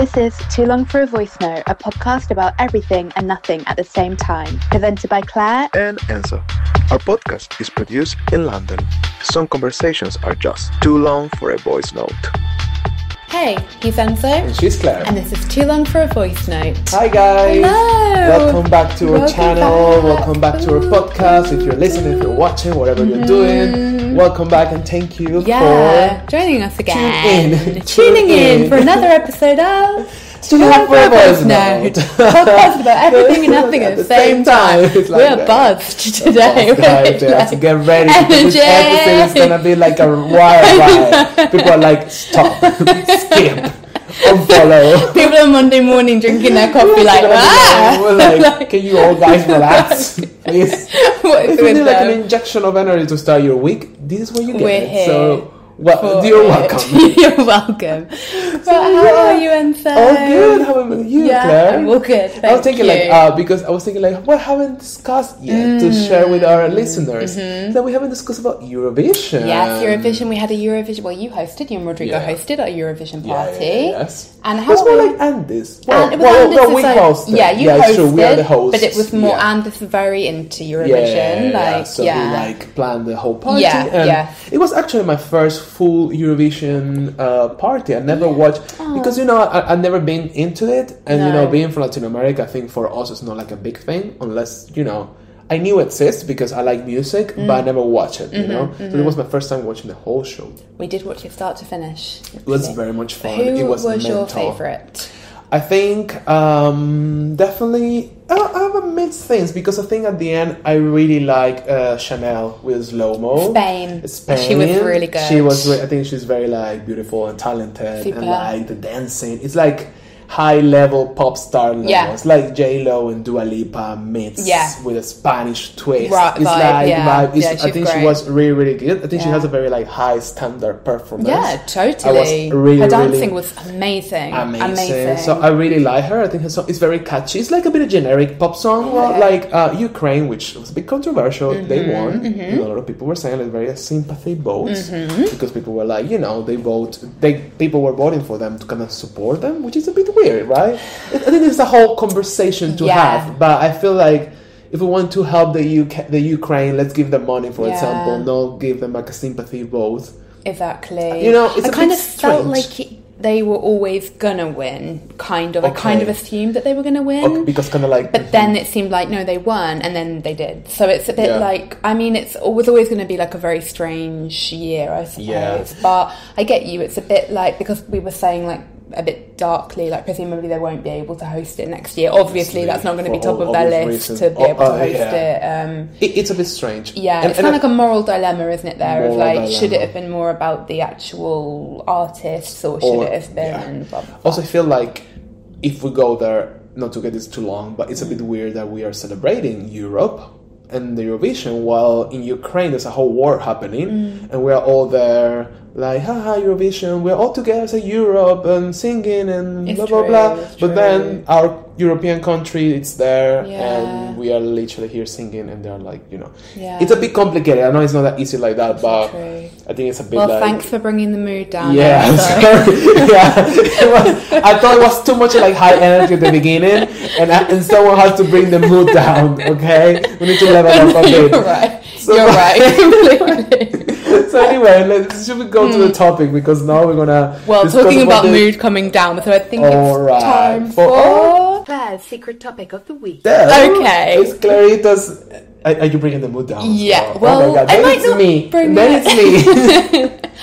This is Too Long for a Voice Note, a podcast about everything and nothing at the same time. Presented by Claire and Enzo. Our podcast is produced in London. Some conversations are just too long for a voice note. Hey, he's Enzo. And she's Claire. And this is Too Long for a Voice Note. Hi guys. Hello. Welcome back to our Welcome channel. back. Welcome back to our podcast. If you're listening, if you're watching, whatever you're mm-hmm. doing, welcome back and thank you Mm-hmm. Yeah, for joining us again. Tune in. Tuning in in. for another episode of Too Long for a Voice Note. podcast about everything and nothing at the same time. It's like We're buzzed today. Guys, We're you to like- get ready Energy. episode is gonna be like a wire ride. People are like, stop, skip, unfollow. People on Monday morning drinking their coffee like, ah! We're like, can you all guys relax, please? what is If you with like them? an injection of energy to start your week, this is what you get. We're here So, well, you're it. welcome. You're welcome. Well, how are you, Enzo? All good. How about you, Yeah, Claire? I'm all good. I was thinking you. like uh, because I was thinking like what haven't discussed yet to share with our listeners that we haven't discussed about Eurovision. Mm. Mm-hmm. Yes, Eurovision. We had a Eurovision. Well, you hosted. You and Rodrigo Yeah. hosted a Eurovision party. yeah, yeah, yes. And how It's more are like Andis. Well, And it was well, Andis well, we like- hosted. Yeah, you yeah, hosted. true. We are the hosts. But it was more yeah. Andis very into Yeah, Eurovision. yeah, like, so yeah. we like planned the whole party. Yeah, and yeah. It was actually my first full Eurovision uh, party. I never watched because you know I, I've never been into it, and you know being from Latin America, I think for us it's not like a big thing unless you know. I knew it exists because I like music, Mm. but I never watched it. You Mm-hmm, know, so it was my first time watching the whole show. we did watch it start to finish. It was very much fun. Who it was, was, your favorite? I think um, definitely I, I have a mixed things because I think at the end I really like uh, Chanel with SloMo. Spain. Spain. She was really good. She was. I think she's very like beautiful and talented Super. and like the dancing. It's like high level pop star level. Yeah. It's like J Lo and Dua Lipa meets Yeah. with a Spanish twist. Right, it's vibe, like yeah. vibe. It's, Yeah, I think she was really really good. I think she has a very like high standard performance. Yeah, totally. I was really, Her really dancing was amazing. amazing. So I really like her. I think her song is very catchy. It's like a bit of generic pop song, well, like uh, Ukraine, which was a bit controversial. They Mm-hmm, won. And a lot of people were saying like very sympathy vote Mm-hmm. because people were like, you know, they vote. They people were voting for them to kind of support them, which is a bit weird, right? I think it's a whole conversation to Yeah. have, but I feel like. If we want to help the UK, the Ukraine, let's give them money, for Yeah. example. Not give them like a sympathy vote. Exactly. You know, it's I a kind bit of felt like it- they were always gonna win. Kind of. I kind of assumed that they were gonna win. Okay, because kind of like, But then it seemed like no, they weren't, and then they did. So it's a bit Yeah. like I mean, it's always always going to be like a very strange year, I suppose. Yeah. But I get you. It's a bit like because we were saying like a bit darkly, like presumably they won't be able to host it next year. Obviously, that's not going to be top of their list reasons. to be Oh, able to oh, host yeah. it. Um, it, it's a bit strange. yeah, And- it's and kind of like a moral dilemma, isn't it? There of like, should it have been more about the actual artists or should Or- it have been? yeah. Blah, blah, blah. Also, I feel like if we go there, not to get this too long, but it's a bit weird that we are celebrating Europe and the Eurovision while in Ukraine there's a whole war happening Mm. and we are all there like haha Eurovision we're all together as Europe and singing and It's blah blah true, blah but true. then our European country it's there Yeah. and we are literally here singing and they're like you know Yeah. it's a bit complicated I know it's not that easy like that but true. I think it's a bit well, like thanks for bringing the mood down. yeah, there, I'm sorry. sorry. yeah, it was, I thought it was too much like high energy at the beginning, and I, and someone has to bring the mood down. Okay, we need to level up a You're bit. right. So- You're right. So anyway, let's should we go to the topic because now we're gonna. Hmm. Well, talking about the- mood coming down, so I think All it's right. time For- for Claire's secret topic of the week. There. Okay. It's Clarita's. Are, are you bringing the mood down? as Yeah, Oh well, my God, I then might it's not me. bring then it. it's me.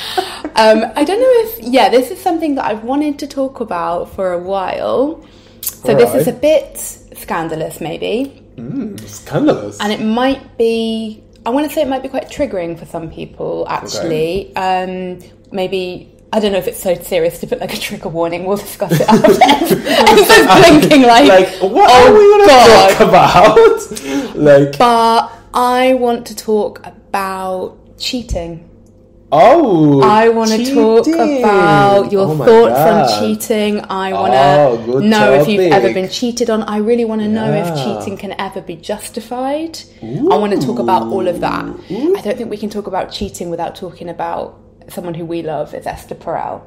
Um, I don't know if yeah, this is something that I've wanted to talk about for a while. So this is a bit scandalous, maybe, Scandalous. and it might be. I want to say it might be quite triggering for some people. Actually, um, maybe. I don't know if it's so serious to put like a trigger warning. We'll discuss it after. I'm just blinking like, like, what oh are we gonna talk about? like, But I want to talk about cheating. Oh, I want to talk about your Oh thoughts God. on cheating. I want Oh, to good know if you've ever been cheated on. I really want to know if cheating can ever be justified. I want to talk about all of that. I don't think we can talk about cheating without talking about someone who we love is Esther Perel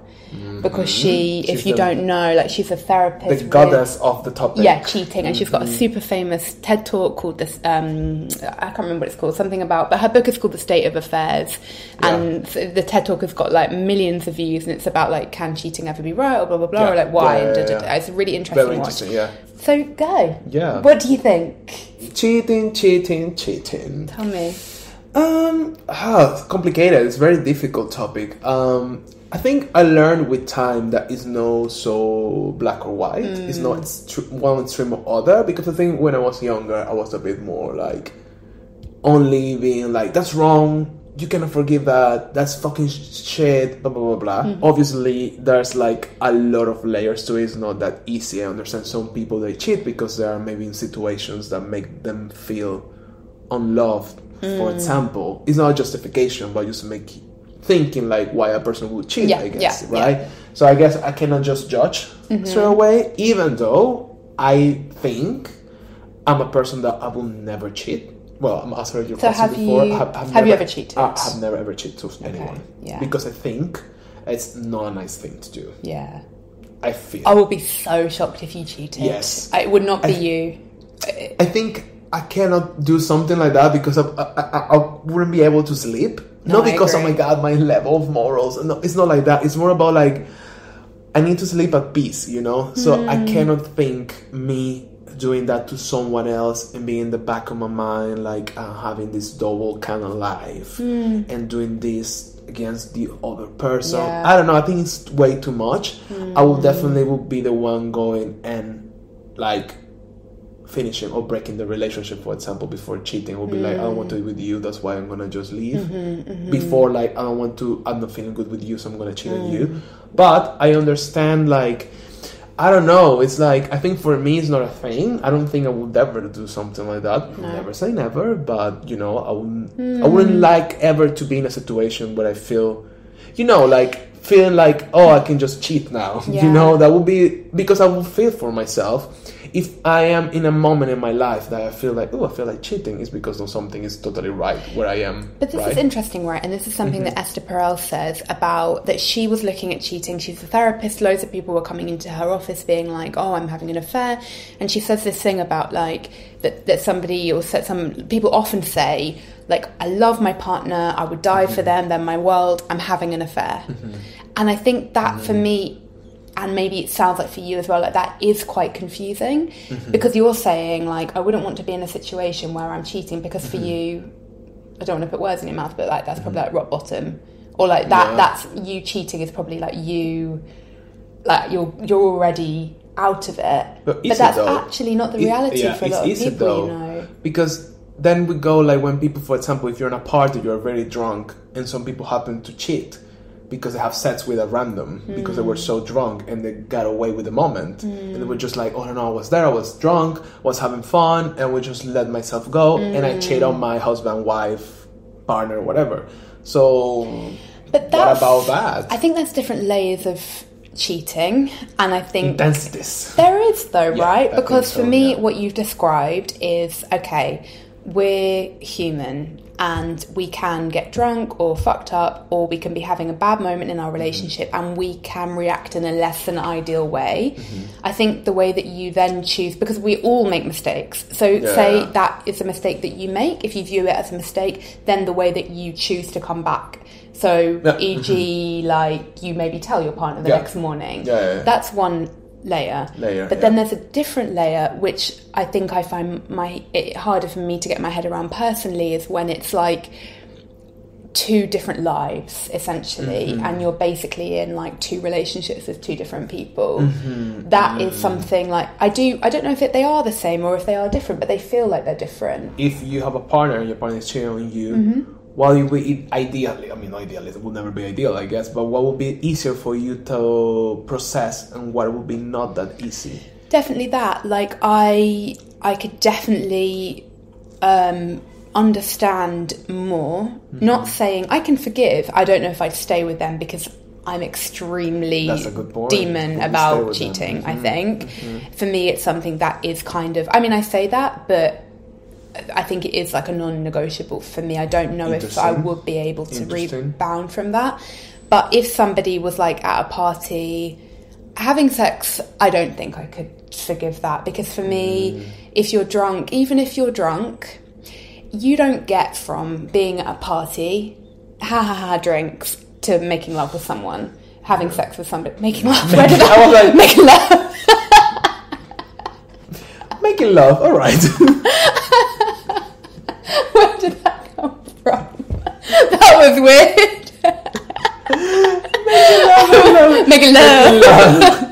because she, if Mm-hmm. You the- don't know, like she's a therapist. The with- goddess of the topic. yeah, cheating, and she's got a Mm-hmm. super famous TED talk called this. Um, I can't remember what it's called. Something about, but her book is called The State of Affairs, and th- the TED talk has got like millions of views, and it's about like can cheating ever be right, or blah blah blah, Yeah. or like why. Yeah, and yeah, da, da, da. yeah. It's a really interesting. Very watch. interesting, yeah. So go. Yeah. What do you think? Cheating, cheating, cheating. Tell me. Um, ah, it's complicated. It's a very difficult topic. Um, I think I learned with time that it's no so black or white. It's not extre- one extreme or other. Because I think when I was younger, I was a bit more like only being like that's wrong. You cannot forgive that. That's fucking shit. Blah blah blah blah. Obviously, there's like a lot of layers to it. It's not that easy. I understand some people they cheat because they are maybe in situations that make them feel unloved. For mm. example, it's not a justification, but just make thinking like why a person would cheat. Yeah, I guess yeah, right. So I guess I cannot just judge mm-hmm. straight away, even though I think I'm a person that I will never cheat. Well, I'm answering your So question have before. you- have, have you ever cheated? I have never ever cheated to anyone. yeah. Because I think it's not a nice thing to do. Yeah. I feel. I would be so shocked if you cheated. Yes. I- It would not be I- you. I think I cannot do something like that because I, I, I, I wouldn't be able to sleep. No, not because oh my god, my level of morals. No, it's not like that. It's more about like I need to sleep at peace, you know. So I Hmm. cannot think me doing that to someone else and being in the back of my mind like uh, having this double kind of life Hmm. and doing this against the other person. Yeah. I don't know. I think it's way too much. I will definitely will be the one going and like finishing or breaking the relationship, for example, before cheating, will be like, I don't want to be with you, that's why I'm gonna just leave. Mm-hmm, mm-hmm. Before, like, I don't want to, I'm not feeling good with you, so I'm gonna cheat on you. Mm. But I understand, like, I don't know. It's like I think for me, it's not a thing. I don't think I would ever do something like that. Never say never, but you know, I wouldn't. I mm. wouldn't like ever to be in a situation where I feel, you know, like feeling like oh, I can just cheat now. Yeah. You know, that would be because I would feel for myself. If I am in a moment in my life that I feel like oh, I feel like cheating, is because of something is totally right where I am. But this right? is interesting, right? And this is something Mm-hmm. that Esther Perel says about that she was looking at cheating. She's a therapist. Loads of people were coming into her office being like, "Oh, I'm having an affair," and she says this thing about like that that somebody or some people often say like, "I love my partner. I would die Mm-hmm. for them. They're my world. I'm having an affair," and I think that for Mm-hmm. me. And maybe it sounds like for you as well, like that is quite confusing Mm-hmm. because you're saying, like, I wouldn't want to be in a situation where I'm cheating because Mm-hmm. for you, I don't want to put words in your mouth, but like that's probably like rock bottom, or like that. Yeah. That's you cheating is probably like you, like you're you're already out of it. But it that's though? actually not the It- reality yeah, for a lot of people. though, You know, because then we go like when people, for example, if you're in a party, you're very drunk, and some people happen to cheat because they have sex with a random because they were so drunk and they got away with the moment, and they were just like, oh no, I was there, I was drunk, was having fun, and we just let myself go, and I cheat on my husband, wife, partner, whatever. So, but what about that? I think there's different layers of cheating, and I think Intensities. There is though, Yeah, right? Because think for me, yeah. what you've described is okay, we're human and we can get drunk or fucked up or we can be having a bad moment in our relationship and we can react in a less than ideal way. Mm-hmm. I think the way that you then choose, because we all make mistakes. So, say that is a mistake that you make, if you view it as a mistake, then the way that you choose to come back. So, Yeah. e.g., mm-hmm. like you maybe tell your partner the Yeah. next morning. Yeah, yeah, yeah. That's one layer. Layer, But yeah. then there's a different layer, which I think I find my it harder for me to get my head around personally, is when it's like two different lives essentially, Mm-hmm. and you're basically in like two relationships with two different people. Mm-hmm. That is something like I do. I don't know if it, they are the same or if they are different, but they feel like they're different. if you have a partner and your partner is cheating on you, Mm-hmm. What you would ideally, I mean, ideally, it will never be ideal, I guess, but what would be easier for you to process and what would be not that easy? definitely that. Like i i could definitely um understand more. Mm-hmm. not saying i can forgive. I don't know if i'd stay with them because i'm extremely That's a good point. demon Would stay about cheating i Mhm, think. For me it's something that is kind of i mean i say that but I think it is like a non-negotiable for me. I don't know if I would be able to rebound from that. But if somebody was like at a party having sex, I don't think I could forgive that because for me, Mm. if you're drunk, even if you're drunk, you don't get from being at a party, ha ha ha drinks, to making love with someone, having sex with somebody, making love. Where did I was I like- making love? Making love, all right. Where did that come from? That was weird. Making love. Hilarious. I'm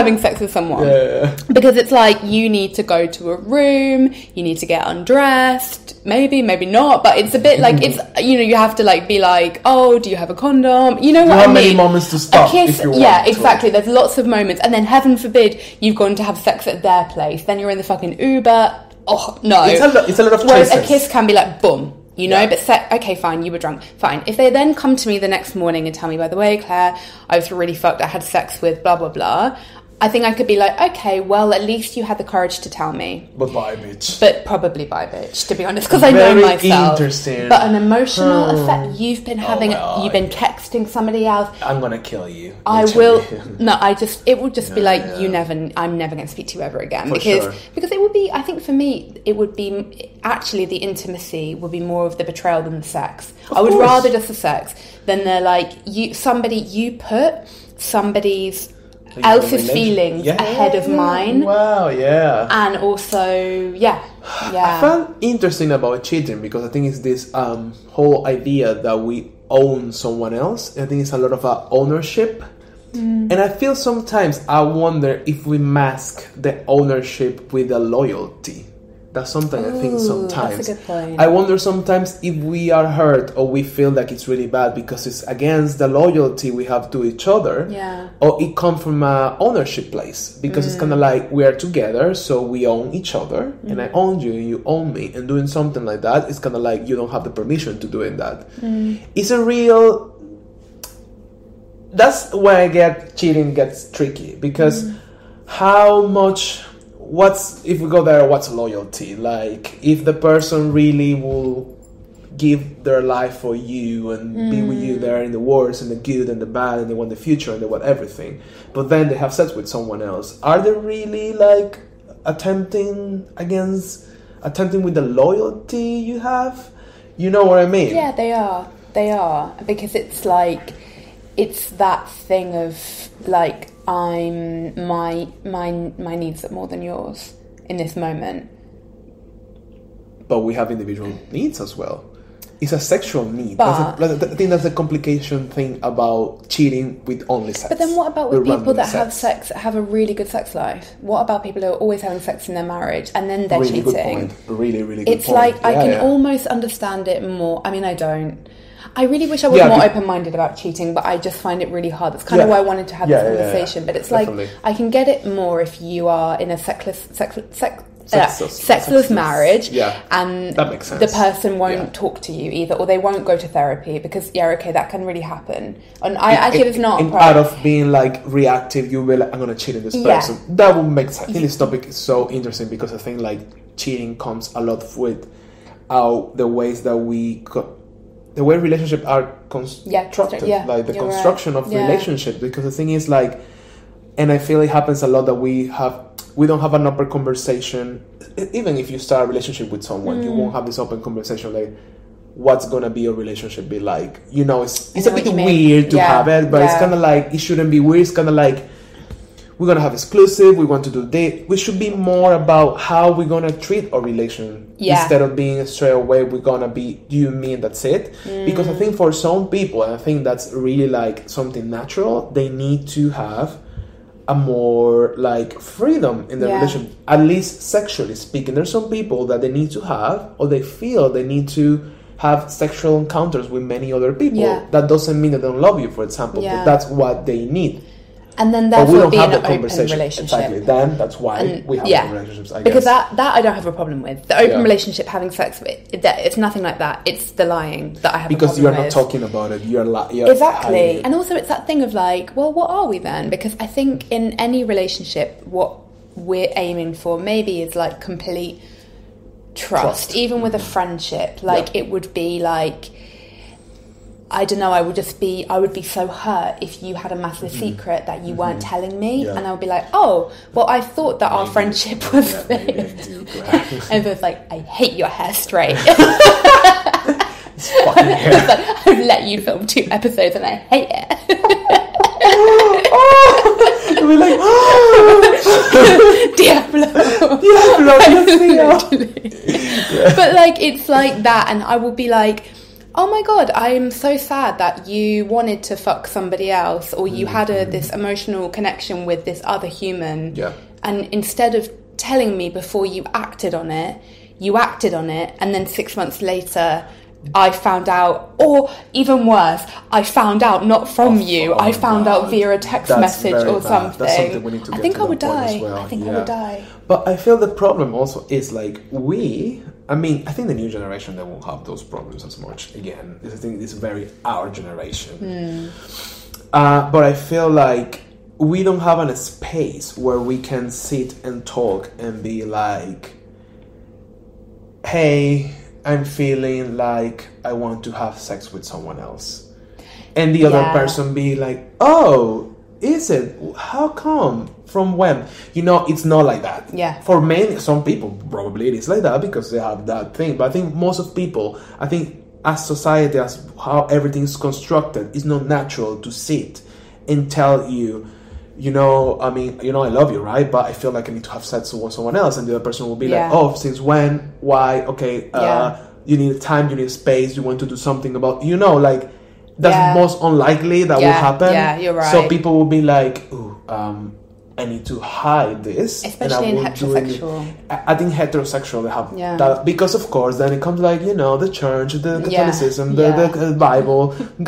having sex with someone. Yeah. Because it's like you need to go to a room, you need to get undressed, maybe, maybe not, but it's a bit like it's you know, you have to like be like, Oh, do you have a condom? You know what have I many mean? moments to stop A kiss, yeah, exactly. There's lots of moments, and then heaven forbid you've gone to have sex at their place, then you're in the fucking Uber. Oh no. It's a lo- it's a lot of Whereas a kiss can be like boom. You know, Yeah. but se- okay, fine, you were drunk, fine. If they then come to me the next morning and tell me, by the way, Claire, I was really fucked, I had sex with blah blah blah, I think I could be like, okay, well, at least you had the courage to tell me. But bye, bitch. But probably by bitch, to be honest, because I know myself. interesting. But an emotional Hmm. effect. You've been having, well, you've been texting somebody else. I'm gonna kill you. I will. No, I just it would just be like yeah. you never. I'm never going to speak to you ever again For because sure. because it would be. I think for me, it would be actually the intimacy would be more of the betrayal than the sex. I would course. rather just the sex than the like you somebody you put somebody's Like, your else's relation- feelings Yeah. ahead of mine, Wow, yeah. and also yeah, I found interesting about cheating because I think it's this um, whole idea that we own someone else. I think it's a lot of uh, ownership. Mm. And I feel sometimes I wonder if we mask the ownership with the loyalty. That's something I think Ooh, that's a sometimes. good point. I wonder sometimes if we are hurt or we feel like it's really bad because it's against the loyalty we have to each other Yeah. or it comes from a ownership place because it's kind of mm. like we are together so we own each other and i mm. own you and you own me and doing something like that it's kind of like you don't have the permission to doing that mm. it's a real that's where i get cheating gets tricky because how much what's if we go there what's loyalty? Like if the person really will give their life for you and be with you mm. there in the worst and the good and the bad and they want the future and they want everything but then they have sex with someone else are they really like attempting against attempting with the loyalty you have? You know what i mean? Yeah, they are. They are. Because it's like it's that thing of like I'm my my my needs are more than yours in this moment. but we have individual needs as well. It's a sexual need. But- that's a, I think that's a complication thing about cheating with only sex. But then what about with people random that have sex that have a really good sex life? What about people who are always having sex in their marriage and then they're Really good cheating? point. Really, really good It's point. like I can yeah. almost understand it more. I mean, I don't. I really wish I was Yeah, more open minded about cheating, but I just find it really hard. That's kind of why I wanted to have Yeah, this yeah, yeah, conversation. yeah. But it's Definitely. like I can get it more if you are in a sexless, sex, sex, Sexless- uh, sexless marriage, Yeah. and That makes the person won't Yeah. talk to you either, or they won't go to therapy because yeah, okay, that can really happen. And I actually, it's not. problem. out of being like reactive, you will like, I'm gonna cheat on this Yeah. person. That would make sense. I think this topic is so interesting because I think like cheating comes a lot with how the ways that we co- the way relationships are constructed, yeah, like the you're right. construction of Yeah. relationships. Because the thing is like, and I feel it happens a lot that we have we don't have an open conversation. Even if you start a relationship with someone, Mm. you won't have this open conversation like. What's gonna be your relationship be like? You know, it's it's a bit what you mean. weird to Yeah, have it, but it's kind of like it shouldn't be weird. It's kind of like we're gonna have exclusive. We want to do date. We should be more about how we're gonna treat our relation Yeah. instead of being straight away. We're gonna be you, me, and that's it. Mm. Because I think for some people, and I think that's really like something natural. They need to have a more like freedom in their Yeah. relationship, at least sexually speaking. There's some people that they need to have, or they feel they need to have sexual encounters with many other people. Yeah. That doesn't mean they don't love you, for example, Yeah. but that's what they need. And then But we don't be have in the an open conversation. relationship. Exactly. Then that's why And- we have yeah. open relationships. I because guess. that that I don't have a problem with the open Yeah. relationship having sex with it, it's nothing like that it's the lying that I have because you are not with. talking about it. You're li- you're exactly and also it's that thing of like well what are we then because I think in any relationship what we're aiming for maybe is like complete trust, Trust. even with a friendship. Like Yeah. it would be like I don't know, I would just be I would be so hurt if you had a massive secret that you weren't telling me Mm-hmm. Yeah. and I would be like, "Oh, well I thought that our friendship was Yeah, maybe I safe." do, and it's like, "I hate your hair straight." It's fucking hair. Like, I've let you film two episodes and I hate it. You'll be like, oh, Diablo. Diablo, mío. but like it's like that and i will be like oh my god i am so sad that you wanted to fuck somebody else or you mm-hmm, had a, mm-hmm. this emotional connection with this other human Yeah. and instead of telling me before you acted on it you acted on it and then six months later I found out, or even worse, I found out not from you. oh I found out via a text That's message or bad. something. Something we need to I think I would die. well. I think I would die. But I feel the problem also is like we. I mean, I think the new generation they won't have those problems as much. Again, I think this is very our generation. Uh, but I feel like we don't have a space where we can sit and talk and be like, "Hey, I'm feeling like I want to have sex with someone else," and the other person be like, "Oh, is it? How come? From when?" You know, it's not like that. Yeah. For many, some people probably it is like that because they have that thing. But I think most of people, I think as society, as how everything's constructed, it's not natural to sit and tell you, you know, I mean, you know, I love you, right? But I feel like I need to have sex with someone else, and the other person will be Yeah. like, oh, since when? Why? Okay, uh, Yeah. you need time, you need space, you want to do something about, you know, like that's Yeah. most unlikely that will happen. yeah, you're right. So people will be like, ooh, um, I need to hide this, and I Especially in won't do it. heterosexual. I I think heterosexual they have Yeah. that because of course then it comes like you know the church, the Yeah. Catholicism, the, Yeah. the uh, Bible,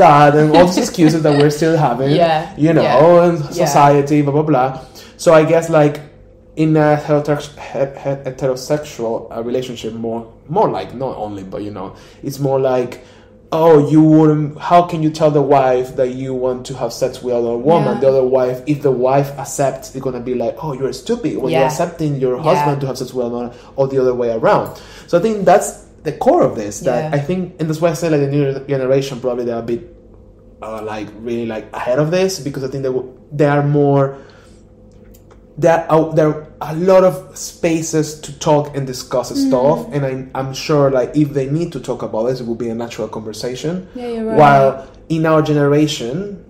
God, and all these excuses that we're still having. Yeah. you know, Yeah. and Yeah. society, blah blah blah. So I guess like in a heterosex- he- he- heterosexual uh, relationship, more more like not only, but you know, it's more like. Oh, you wouldn't. How can you tell the wife that you want to have sex with another woman? Yeah. The other wife, if the wife accepts, they're gonna be like, "Oh, you're stupid." When you're Yeah. accepting your Yeah. husband to have sex with another, or the other way around. So I think that's the core of this. That Yeah. I think, and that's why I say like the new generation probably they're a bit uh, like really like ahead of this because I think they w- they are more. There are there are a lot of spaces to talk and discuss Mm. stuff, and I'm I'm sure like if they need to talk about this, it will be a natural conversation. Yeah, you're right. While in our generation,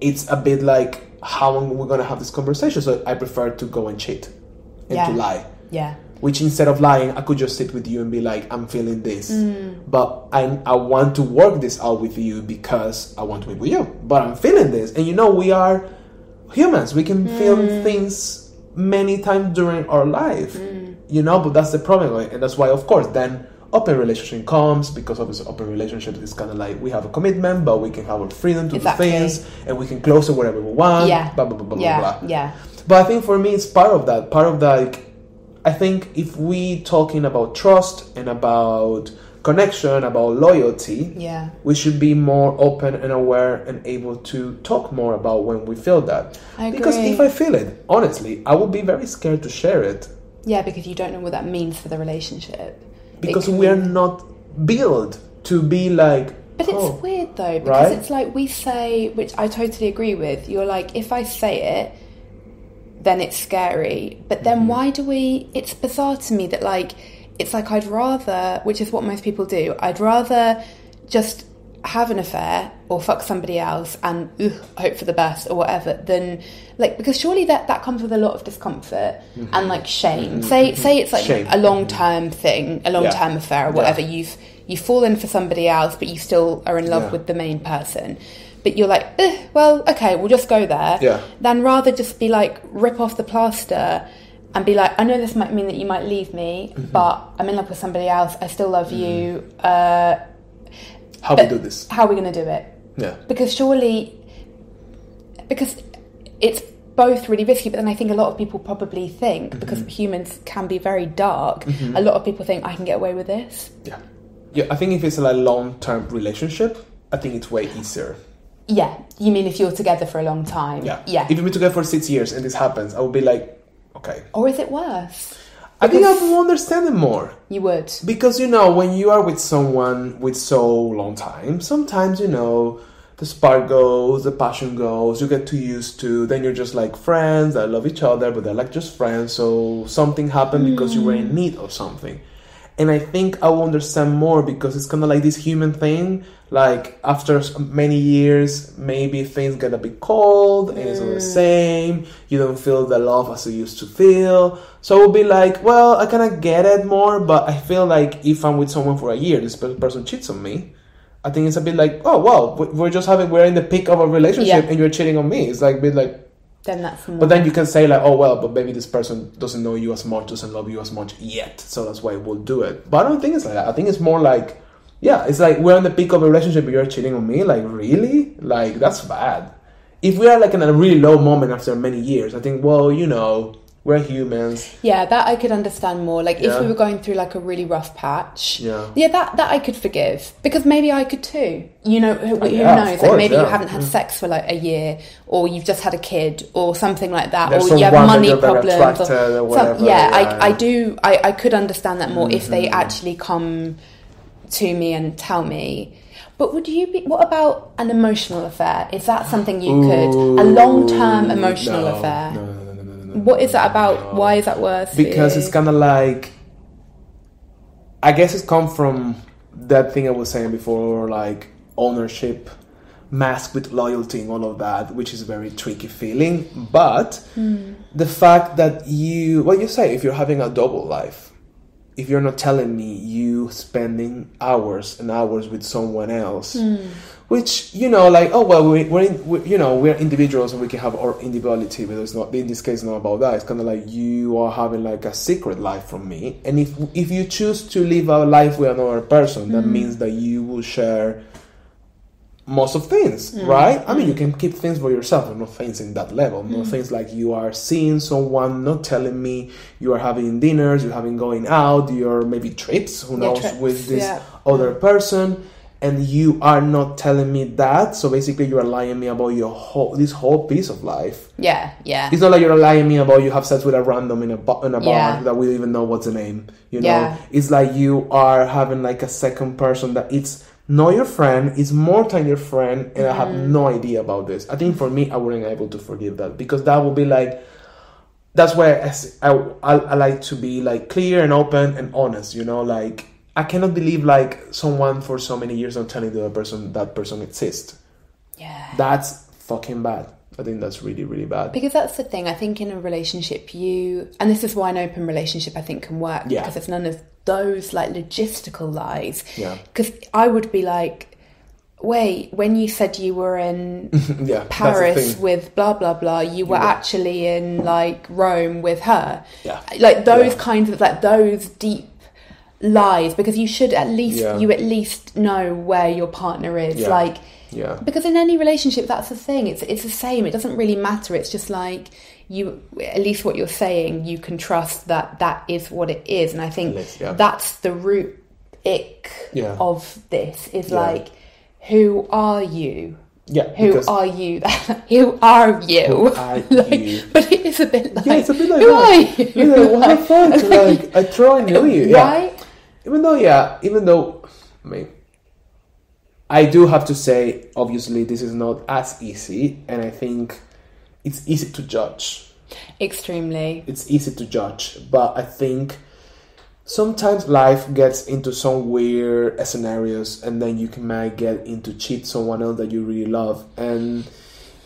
it's a bit like how long we're gonna have this conversation. So I prefer to go and cheat and Yeah. to lie Yeah. which instead of lying i could just sit with you and be like i'm feeling this Mm. but I, I want to work this out with you because i want to be with you but i'm feeling this and you know we are humans we can feel Mm. things many times during our life Mm. you know but that's the problem right? and that's why of course then open relationship comes because obviously open relationship is kind of like we have a commitment but we can have our freedom to Exactly. do things and we can close it wherever we want Yeah. blah blah blah blah yeah. blah Yeah. but I think for me, it's part of that. Part of that, like, I think if we talking about trust and about connection, about loyalty, Yeah. we should be more open and aware and able to talk more about when we feel that. I Because agree. if I feel it, honestly, I would be very scared to share it Yeah, because you don't know what that means for the relationship. Because we are not built to be like. But it's oh, weird though, because Right? it's like we say, which I totally agree with. You're like, if I say it, then it's scary. But then Mm-hmm. why do we? It's bizarre to me that like, it's like I'd rather, which is what most people do. I'd rather just have an affair or fuck somebody else and ugh, hope for the best or whatever than like because surely that that comes with a lot of discomfort and like shame say say it's like Mm-hmm. Shame. a long term thing a long term affair or whatever Yeah. you've you've fallen for somebody else but you still are in love Yeah. with the main person but you're like well okay we'll just go there Yeah. then rather just be like rip off the plaster and be like i know this might mean that you might leave me Mm-hmm. but i'm in love with somebody else i still love you uh, how we do this. how are we going to do it Yeah. because surely because it's both really risky but then i think a lot of people probably think Mm-hmm. because humans can be very dark a lot of people think i can get away with this Yeah. Yeah. I think if it's like a long term relationship, I think it's way easier. yeah you mean if you're together for a long time Yeah. yeah If you've been together for six years and this happens, I would be like, Okay. Or is it worse? I think I will understand it more. You would. Because you know, when you are with someone with so long time, sometimes you know the spark goes, the passion goes, you get too used to. Then you're just like friends that love each other, but they're like just friends. So something happened because you were in mm. need of something. And I think I will understand more because it's kind of like this human thing. Like after many years, maybe things get a bit cold and it's not the mm. same. You don't feel the love as you used to feel. So it will be like, well, I kind of get it more, but I feel like if I'm with someone for a year, this person cheats on me. I think it's a bit like, oh wow, we- we're just having we're in the peak of a relationship Yeah. and you're cheating on me. It's like a bit like Then that's more. but then you can say like, oh well, but maybe this person doesn't know you as much, doesn't love you as much yet, so that's why we'll do it. But I don't think it's like that. I think it's more like, yeah, it's like we're in the peak of a relationship, but you're cheating on me. Like really, like that's bad. If we are like in a really low moment after many years, I think, well, you know, we're humans. Yeah, that I could understand more. Like if we were going through like a really rough patch. Yeah. Yeah, that that I could forgive because maybe I could too. You know, who, who Oh, yeah, knows? course, like maybe you haven't had sex for like a year, or you've just had a kid, or something like that, There's or you have money problems. attracted or some- yeah, yeah, Mm-hmm. I I do. I I could understand that more if they actually come to me and tell me. But would you be? What about an emotional affair? Is that something you could? A long-term emotional No, affair. No, What is that about? Why is that worse? because it's kind of like i guess it's come from that thing i was saying before like ownership masked with loyalty and all of that which is a very tricky feeling but hmm. the fact that you what you say if you're having a double life if you're not telling me you spending hours and hours with someone else hmm. which you know like oh well we, we're, in, we you know we're individuals and we can have our individuality but it's not in this case not about that. It's kind of like you are having like a secret life from me. And if if you choose to live a life with another person that hmm. means that you will share most of things, mm. right? I mean, you mm. can keep things for yourself, but not things in that level. Not mm. things like you are seeing someone, not telling me you are having dinners, you're having going out, you're maybe trips, who Yeah, knows, trips, with this yeah. other person, and you are not telling me that. So basically, you are lying me about your whole this whole piece of life. Yeah, yeah. It's not like you're lying me about you have sex with a random in a bar, in a bar Yeah. that we don't even know what's the name. You know, it's like you are having like a second person that it's not your friend, is more than your friend, and I have Mm-hmm. no idea about this. I think for me, I wouldn't be able to forgive that because that would be like. That's why I I like to be like clear and open and honest. You know, like I cannot believe like someone for so many years not telling the other person that person exists. yeah. That's fucking bad. I think that's really really bad. Because that's the thing. I think in a relationship, you and this is why an open relationship I think can work Yeah. because it's none of those like logistical lies. Yeah. Because I would be like, wait, when you said you were in yeah, Paris with blah blah blah, you were Yeah. actually in like Rome with her. Yeah. Like those kinds of like those deep lies because you should at least you at least know where your partner is. Like Yeah. because in any relationship that's the thing. It's it's the same. It doesn't really matter. It's just like you at least what you're saying, you can trust that that is what it is. And I think Yes, yeah. that's the root ick Yeah. of this is Yeah. like who are you? Yeah, Who are you? who are you? Who are Like, you? But it is a bit like, Yeah, it's a bit like who that. are you? Yeah, what the fuck? Like, I thought I knew you. Yeah. Right? Even though, yeah, even though, I mean, I do have to say, obviously, this is not as easy, and I think it's easy to judge. Extremely. It's easy to judge, but I think sometimes life gets into some weird scenarios, and then you can might get into cheat someone else that you really love, and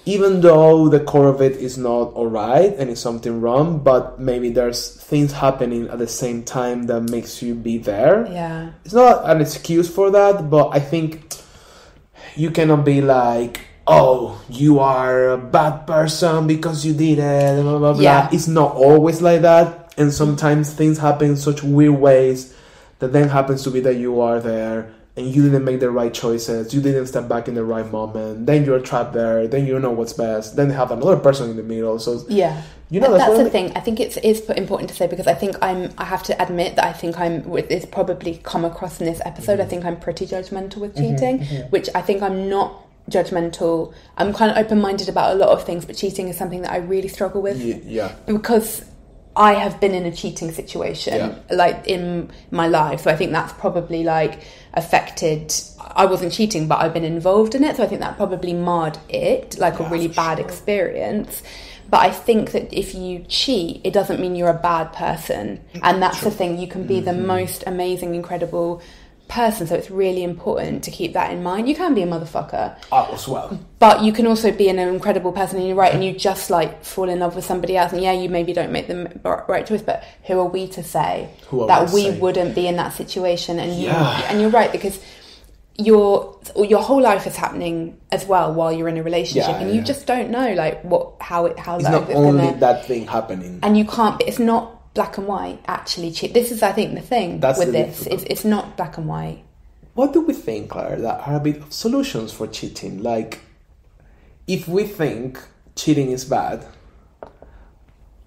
even though the core of it is not alright and it's something wrong, but maybe there's things happening at the same time that makes you be there. Yeah. It's not an excuse for that, but I think you cannot be like, oh, you are a bad person because you did it, blah, blah, blah. Yeah. It's not always like that. And sometimes things happen in such weird ways that then happens to be that you are there and you didn't make the right choices, you didn't step back in the right moment, then you're trapped there, then you don't know what's best, then have another person in the middle. So, Yeah. you know, that's, that's the thing. I think it's is important to say because I think I'm. I have to admit that I think I'm. It's probably come across in this episode. Mm-hmm. I think I'm pretty judgmental with cheating, which I think I'm not judgmental. I'm kind of open minded about a lot of things, but cheating is something that I really struggle with Ye- Yeah. because I have been in a cheating situation, Yeah. like in my life. So I think that's probably like affected. I wasn't cheating, but I've been involved in it. So I think that probably marred it, like a really bad sure. experience. But I think that if you cheat, it doesn't mean you're a bad person. And that's the thing, you can be the Mm-hmm. most amazing, incredible person. So it's really important to keep that in mind. You can be a motherfucker, I as well. but you can also be an incredible person and you're right and you just like fall in love with somebody else and yeah you maybe don't make the right choice but who are we to say that we we say? wouldn't be in that situation and you, and you're right because your your whole life is happening as well while you're in a relationship Yeah, and you yeah. just don't know like what how it how It's not is only gonna that thing happening. and you can't it's not black and white actually cheat this is i think the thing That's with the this it's, it's not black and white What do we think, Claire, that are a bit of solutions for cheating? Like, if we think cheating is bad,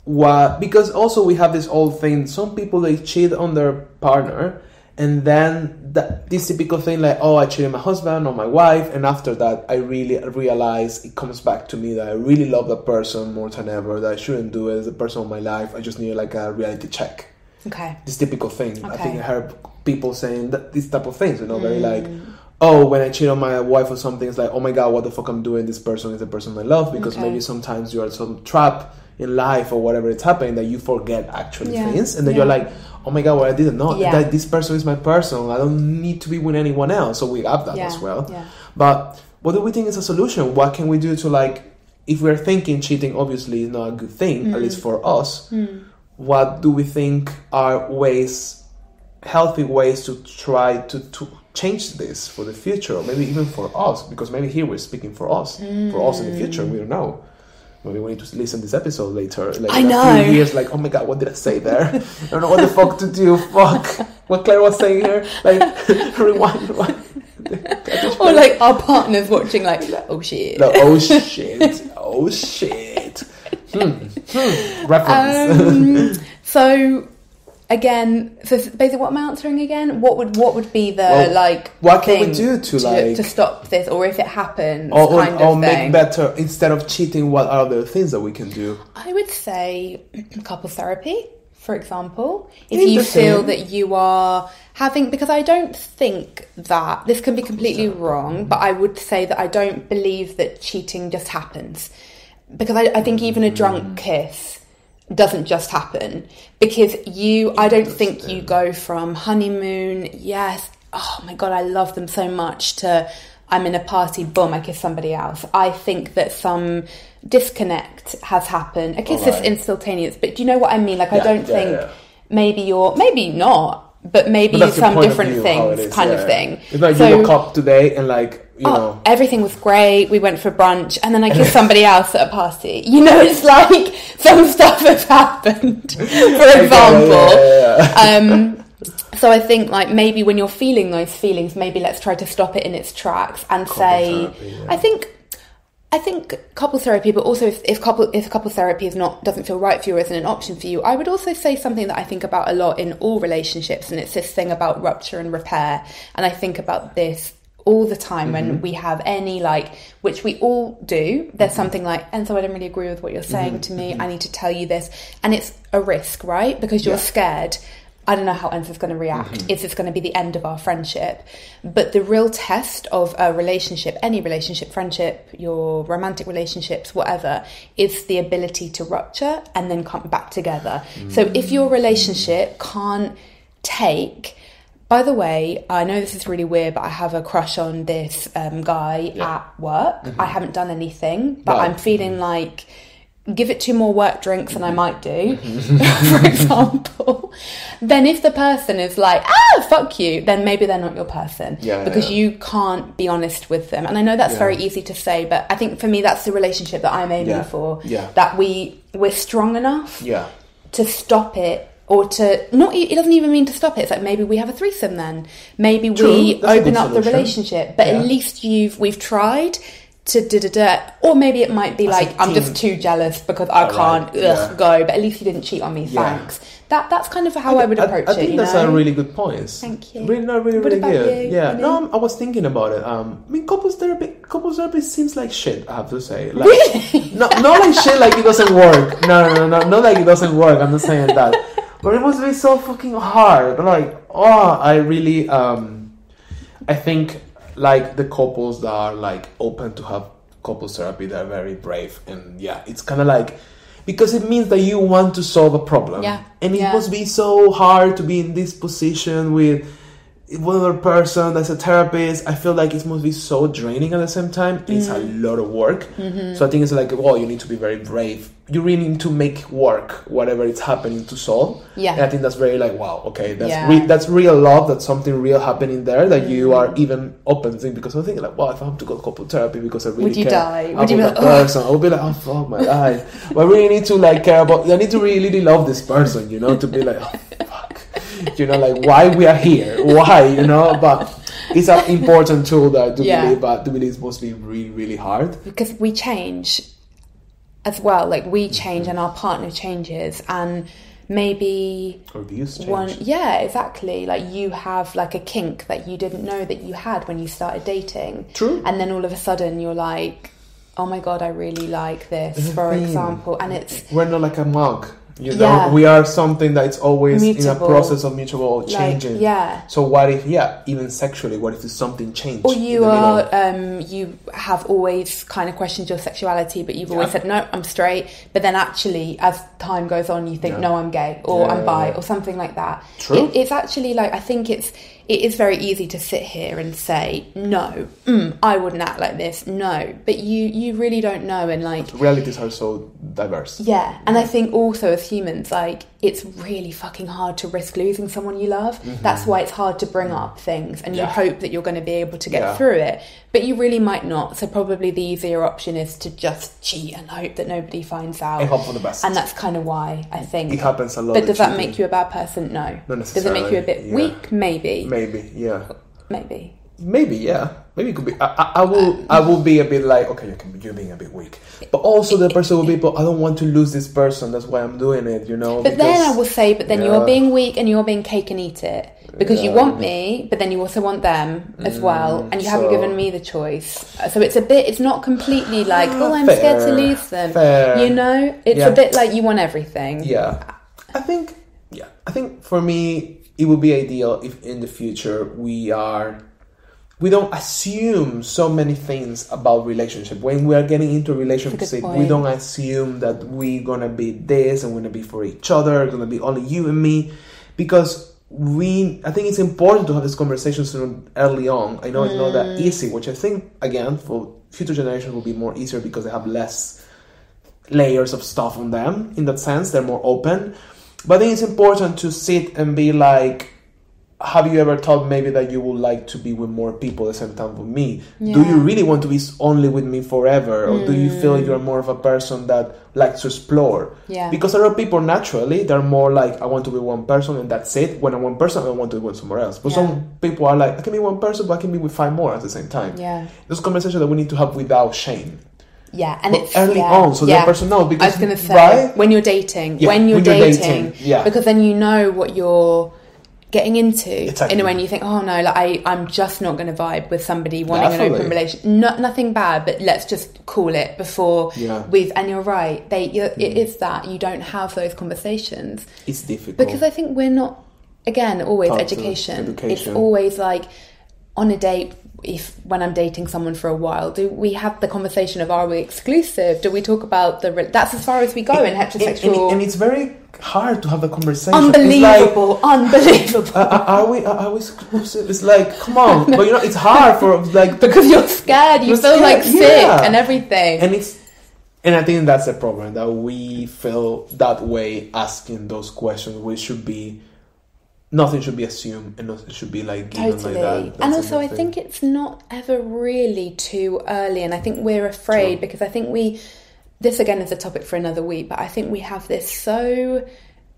what? Because also we have this old thing. Some people they cheat on their partner, and then that this typical thing like, oh, I cheated on my husband or my wife, and after that, I really realize it comes back to me that I really love that person more than ever. That I shouldn't do it as a person of my life. I just need like a reality check okay this typical thing. I think I heard people saying that these type of things, you know, very like, Mm. oh, when I cheat on my wife or something, it's like, oh my god, what the fuck I'm doing? This person is the person I love because Okay. maybe sometimes you are some trap in life or whatever it's happening that you forget actually Yeah. things, and then Yeah. you're like, oh my god, well I didn't know Yeah. that this person is my person. I don't need to be with anyone else. So we have that yeah as well. yeah But what do we think is a solution? What can we do to like, if we're thinking cheating obviously is not a good thing, at mm. least for us, mm. what do we think are ways, healthy ways to try to, to change this for the future, or maybe even for us? Because maybe here we're speaking for us, for us in the future, we mm. don't know. Maybe we need to listen to this episode later. Like I in a few years, like, oh my god, what did I say there? I don't know what the fuck to do. Fuck. What Claire was saying here. Like, rewind, rewind. or like our partners watching like oh shit No, oh shit. Oh shit. Hmm. Hmm. Reference. um, so again so basically what am I answering again? What would what would be the Well, like what can we do to, like- to stop this or if it happens or or, kind or make better instead of cheating what are the things that we can do? I would say couple therapy for example. If you feel that you are having because I don't think that this can be completely wrong but I would say that I don't believe that cheating just happens. Because I, I think even a Mm. drunk kiss doesn't just happen. Because you I don't think you go from honeymoon yes oh my god I love them so much to I'm in a party boom I kiss somebody else. I think that some disconnect has happened. A kiss is instantaneous but do you know what I mean? Like I don't yeah, think yeah. maybe you're maybe not but maybe But some different view, things is, kind yeah. of thing it's like So- you woke up today and like you Oh, know everything was great. We went for brunch, and then I kissed somebody else at a party. You know, it's like some stuff has happened. For example, yeah, yeah, um, so I think like maybe when you're feeling those feelings, maybe let's try to stop it in its tracks and say. I think. I think couple therapy, but also if, if couple if couple therapy is not doesn't feel right for you or isn't an option for you, I would also say something that I think about a lot in all relationships, and it's this thing about rupture and repair. And I think about this all the time when mm-hmm. we have any like, which we all do. There's mm-hmm. something like, and so I don't really agree with what you're saying mm-hmm. to me. I need to tell you this, and it's a risk, right? Because you're Yeah. scared. I don't know how Enzo's going to react. Mm-hmm. Is this going to be the end of our friendship? But the real test of a relationship, any relationship, friendship, your romantic relationships, whatever, is the ability to rupture and then come back together. So mm. if your relationship can't take, by the way, I know this is really weird, but I have a crush on this um, guy at work. I mm-hmm. haven't done anything, but Right. I'm feeling mm-hmm. like give it two more work drinks than I might do, for example, then if the person is like, ah, fuck you, then maybe they're not your person. Yeah, because yeah. you can't be honest with them. And I know that's Yeah. very easy to say, but I think for me, that's the relationship that I'm aiming for. yeah. That we, we're strong enough yeah to stop it or to not it doesn't even mean to stop it it's like maybe we have a threesome then maybe True, we open up the relationship but Yeah. at least you've we've tried to da da da, or maybe it might be like I'm just too jealous because I Alright, can't ugh, yeah. go, but at least you didn't cheat on me. Yeah. Thanks. That that's kind of how I, would approach it. I, it. think that's know? a really good point. Thank you. Really, no, really, What really good. you, Yeah. No, I was thinking about it. Um, I mean, couples therapy, couples therapy seems like shit. I have to say. Like, Really? No, not like shit. Like it doesn't work. No, no, no, no, not like it doesn't work. I'm not saying that. But it must be so fucking hard. Like, oh, I really, um, I think like the couples that are like open to have couples therapy, they're very brave, and yeah, it's kind of like because it means that you want to solve a problem. Yeah. And it Yeah. must be so hard to be in this position with one other person that's a therapist. I feel like it must be so draining at the same time. It's a Mm. lot of work. Mm-hmm. So I think it's like, well, you need to be very brave. You really need to make work whatever it's happening to solve. Yeah. And I think that's very like, wow, okay, that's Yeah. re- that's real love. That's something real happening there that you Mm. are even open to. Because I think like, wow, if I have to go to couple therapy because I really Would you care die? about Would you be like, person, I would be like, oh fuck my life. but I really need to like care about. I need to really, really love this person. You know, to be like, oh. You know, like why we are here? Why? You know, but. It's an important tool that I do Yeah. believe, but I do believe it's supposed to be really, really hard. because we change as well. Like we change mm-hmm. and our partner changes, and maybe Or views change. one yeah exactly like you have like a kink that you didn't know that you had when you started dating True. and then all of a sudden you're like oh my god i really like this That's for example and it's We're not like a mug. You know, Yeah. we are something that's always in a process of mutual like changing. yeah So what if, yeah, even sexually, what if something changed? or you are um you have always kind of questioned your sexuality but you've always Yeah. said no i'm straight but then actually as time goes on you think Yeah. no i'm gay or i'm bi or something like that True. It, it's actually like i think it's it is very easy to sit here and say no mm, i wouldn't act like this no but you you really don't know and like Realities are so diverse. yeah, and I think also as humans, like it's really fucking hard to risk losing someone you love. That's why it's hard to bring up things, and you Mm-hmm. Hope that you're going to be able to get Yeah. through it, but you really might not. So probably the easier option is to just cheat and hope that nobody finds out. And hope for the best. And that's kind of why I think It happens a lot But does that make you a bad person? No. Not Does it make you a bit yeah. weak? Maybe. Maybe, yeah. Maybe. Maybe, yeah. Maybe it could be. I, I, I will. I will be a bit like, okay, you can, you're being a bit weak, but also the person will be. But I don't want to lose this person. That's why I'm doing it. You know. But then I will say, but then Yeah. you're being weak and you're being cake and eat it because you want me, but then you also want them as well, mm, and you haven't given me the choice. So it's a bit. It's not completely like, oh, I'm scared to Fair, lose them. fair. You know, it's Yeah. a bit like you want everything. Yeah, I think. Yeah, I think for me, it would be ideal if in the future we are. We don't assume so many things about relationship. When we are getting into a relationship, That's a good we don't assume that we're gonna be this and we're gonna be for each other. Gonna be only you and me, because we. I think it's important to have these conversations early on. I know it's not Mm. that easy, which I think again for future generations will be more easier because they have less layers of stuff on them in that sense they're more open but i think it's important to sit and be like have you ever thought maybe that you would like to be with more people at the same time with me do you really want to be only with me forever or do you feel mm. you're more of a person that likes to explore Yeah. because a lot of people naturally they're more like i want to be one person and that's it when i'm one person i want to be with somewhere else but Yeah. some people are like i can be one person but i can be with five more at the same time Yeah. those conversations that we need to have without shame Yeah, and But it's early yeah, on, so yeah. person knows, because- I was to say right? when you're dating, Yeah, when you're when you're dating, dating, yeah. because then you know what you're getting into Exactly. in a way and you think oh no like I, i'm just not going to vibe with somebody wanting an open Definitely. relation no, nothing bad but let's just call it before Yeah. we've and you're right they you're, it mm. is that you don't have those conversations it's difficult because i think we're not again always education. education. it's always like on a date if when i'm dating someone for a while do we have the conversation of are we exclusive do we talk about the re- that's as far as we go in And- heterosexual and, and it's very hard to have the conversation It's like, unbelievable unbelievable uh, uh, are we are we exclusive? It's like, come on, but you know, it's hard for like, because you're scared you You're feel like sick yeah. and everything and it's, and I think that's the problem that we feel that way asking those questions. We should be, nothing should be assumed, and nothing should be like given Totally. like that. And also, I think it's not ever really too early. And I think we're afraid True. because I think we, this again is a topic for another week, but I think we have this so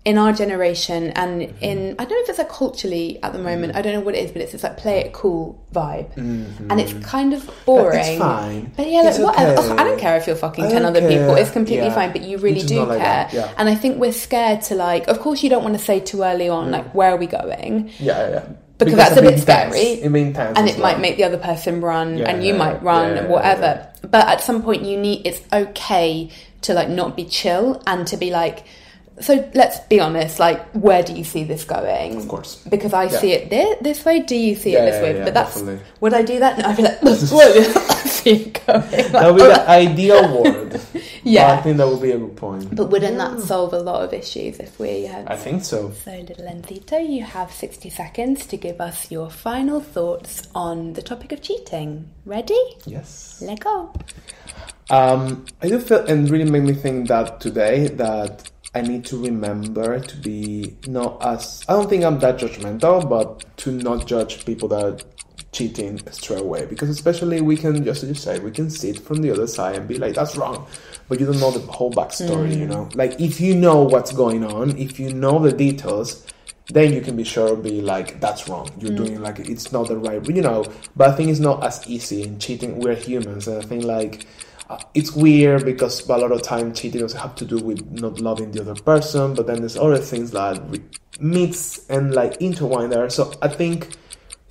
in our generation and in I don't know if it's like culturally at the moment. I don't know what it is, but it's just like play it cool vibe, and it's kind of boring. Mm-hmm. It's fine. But yeah, like whatever. okay. Ugh, I don't care if you're fucking ten other people. It's completely Yeah. fine. But you really do not care, yeah. and I think we're scared to like. Of course, you don't want to say too early on like where are we going, Yeah, yeah, yeah. Because that's a bit scary. It intense and it might make the other person run, Yeah, and you might run, whatever. But at some point, you need. It's okay to like not be chill and to be like. So let's be honest. Like, where do you see this going? Of course. because I Yeah. see it thi- this way. Do you see Yeah, it this yeah, way? yeah, but that's definitely. would I do that? No, I'd be like, "Whoa, I see it going. That would be the ideal world. Yeah. I think that would be a good point. But wouldn't that solve a lot of issues if we had? I think so. So, little Enzito, you have 60 seconds to give us your final thoughts on the topic of cheating. Ready? Yes. Let go. Um, I do feel, and really made me think that today that I need to remember to be not as I don't think I'm that judgmental, but to not judge people that are cheating straight away because especially we can just as you say we can see it from the other side and be like that's wrong, but you don't know the whole backstory. You mm. know, like if you know what's going on, if you know the details. Then you can be sure be like that's wrong. You're mm. doing like it's not the right, you know. But I think it's not as easy in cheating. We're humans, and I think like uh, it's weird because a lot of time cheating doesn't have to do with not loving the other person, but then there's other things that mix and like intertwine there. So I think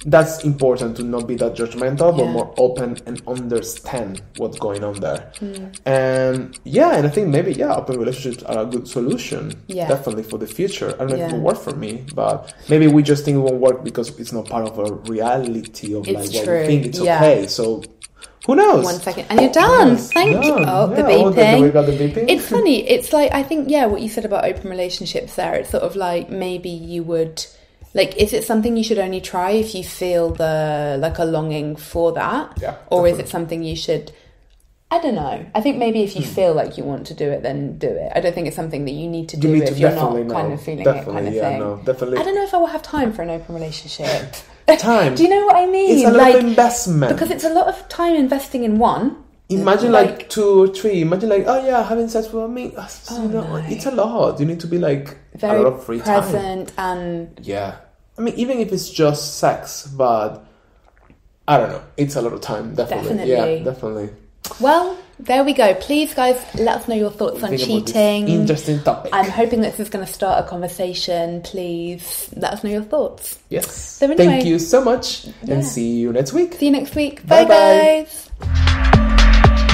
that's important to not be that judgmental, but more open and understand what's going on there. And yeah, and I think maybe yeah, open relationships are a good solution. Yeah. definitely for the future. I don't know if it Yeah. will work for me, but maybe we just think it won't work because it's not part of a reality of It's like what true, we think it's yeah. okay. So who knows? One second, and you're done. Thank you. Oh, the Yeah, oh, the- beeping. we got the beeping. It's funny. It's like I think yeah, what you said about open relationships there. It's sort of like maybe you would like is it something you should only try if you feel the like a longing for that, Yeah, or is it something you should? I don't know. I think maybe if you Hmm. feel like you want to do it, then do it. I don't think it's something that you need to You do need if to you're not kind of feeling Definitely, it, kind of yeah, thing. no, definitely. I don't know if I will have time for an open relationship. Time. do you know what I mean? It's a lot like of investment. because it's a lot of time investing in one. Imagine like- like, two or three. Imagine like, oh yeah, having sex with me. Oh, you know, no. it's a lot. You need to be like very a lot of free time. present and Yeah, I mean, even if it's just sex, but I don't know. It's a lot of time. Definitely. Definitely. Yeah, definitely. Well there we go please guys let us know your thoughts on Think about this cheating Interesting topic. i'm hoping this is going to start a conversation please let us know your thoughts yes. So anyway- Thank you so much, Yeah. and see you next week. see you next week bye Bye-bye. guys